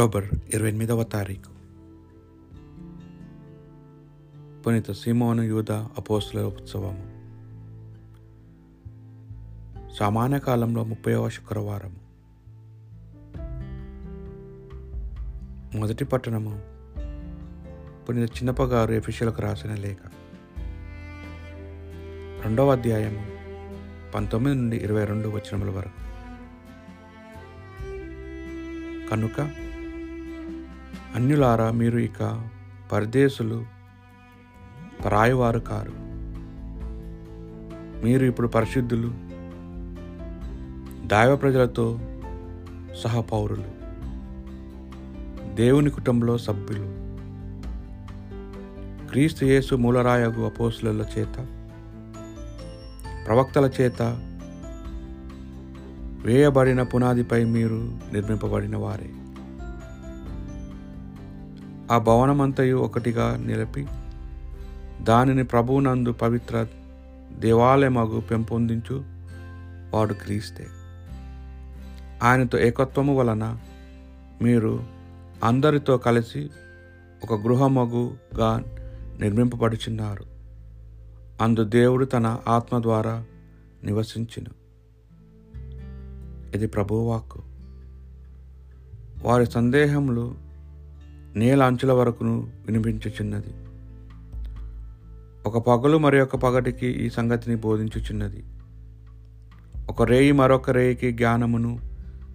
October ఇరవై ఎనిమిదవ తారీఖు. పునీత సీమోను యూద అపోస్తుల ఉత్సవము సామాన్య కాలంలో ముప్పైవ శుక్రవారం. మొదటి పట్టణము పునీత చిన్నప్పగారు ఎఫిషియల్కు రాసిన లేఖ. రెండవ అధ్యాయము పంతొమ్మిది నుండి ఇరవై రెండు వచనముల వరకు. కనుక అన్యులారా మీరు ఇక పరదేశులు పరాయవారు కారు. మీరు ఇప్పుడు పరిశుద్ధులు దైవ ప్రజలతో సహపౌరులు దేవుని కుటుంబంలో సభ్యులు. క్రీస్తు యేసు మూలరాయగు అపోసుల చేత ప్రవక్తల చేత వేయబడిన పునాదిపై మీరు నిర్మింపబడిన వారే. ఆ భవనమంతయు ఒకటిగా నిలిపి దానిని ప్రభువునందు పవిత్ర దేవాలయమగు పెంపొందించు వాడు క్రీస్తే. ఆయనతో ఏకత్వము వలన మీరు అందరితో కలిసి ఒక గృహమగుగా నిర్మింపబడుచున్నారు. అందు దేవుడు తన ఆత్మ ద్వారా నివసించును. ఇది ప్రభువాక్కు వారి సందేహములు నేల అంచుల వరకును వినిపించుచున్నది ఒక పగలు మరి ఒక పగటికి ఈ సంగతిని బోధించుచున్నది ఒక రేయి మరొక రేయికి జ్ఞానమును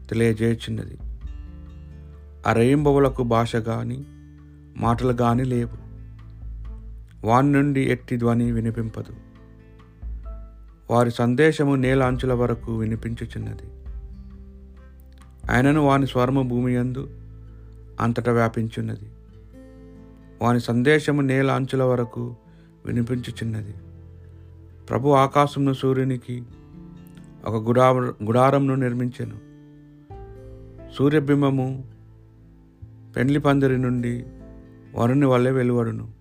తెలియజేయుచున్నది ఆ రేయింబవులకు భాష కానీ మాటలు కానీ లేవు. వాని నుండి ఎట్టి ధ్వని వినిపింపదు. వారి సందేశము నేల అంచుల వరకు వినిపించుచున్నది ఆయనను వాని స్వర్మ భూమి యందు అంతటా వ్యాపించున్నది వాని సందేశము నేల అంచుల వరకు వినిపించుచున్నది. ప్రభు ఆకాశంను సూర్యునికి ఒక గుడా గుడారంను నిర్మించాను. సూర్యబింబము పెండ్లి పందిరి నుండి వరుని వలె వెలువడును.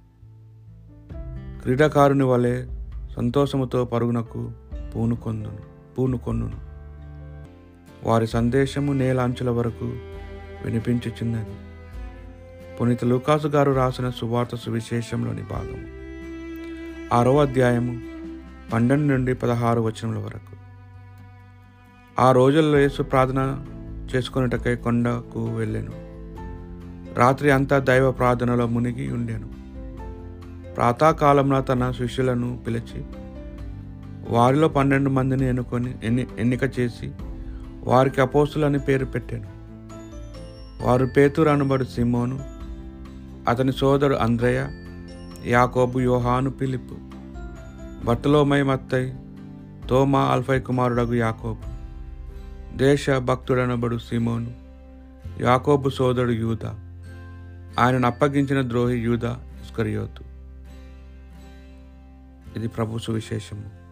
క్రీడాకారుని వలె సంతోషముతో పరుగునకు పూనుకొందును పూనుకొన్నును వారి సందేశము నేల అంచుల వరకు వినిపించుచున్నది. పునీత లూకాసు గారు రాసిన సువార్త సువిశేషంలోని భాగం. ఆరో అధ్యాయము పన్నెండు నుండి పదహారు వచనముల వరకు. ఆ రోజుల్లో యేసు ప్రార్థన చేసుకున్నటకై కొండకు వెళ్ళాను. రాత్రి అంతా దైవ ప్రార్థనలో మునిగి ఉండాను. ప్రాతాకాలంలో తన శిష్యులను పిలిచి వారిలో పన్నెండు మందిని ఎన్నుకొని ఎన్ని ఎన్నిక చేసి వారికి అపోస్తులని పేరు పెట్టాను. వారు పేతురు అనబడు సిమోను అతని సోదరు అంద్రయ యాకోబు యోహాను పిలిపు బట్టలోమై మత్తై తోమా అల్ఫై కుమారుడగు యాకోబు. దేశ భక్తుడనబడు సిమోను యాకోబు సోదరుడు యూద. ఆయనను అప్పగించిన ద్రోహి యూద ఇస్కరియోతు. ఇది ప్రభు సువిశేషము.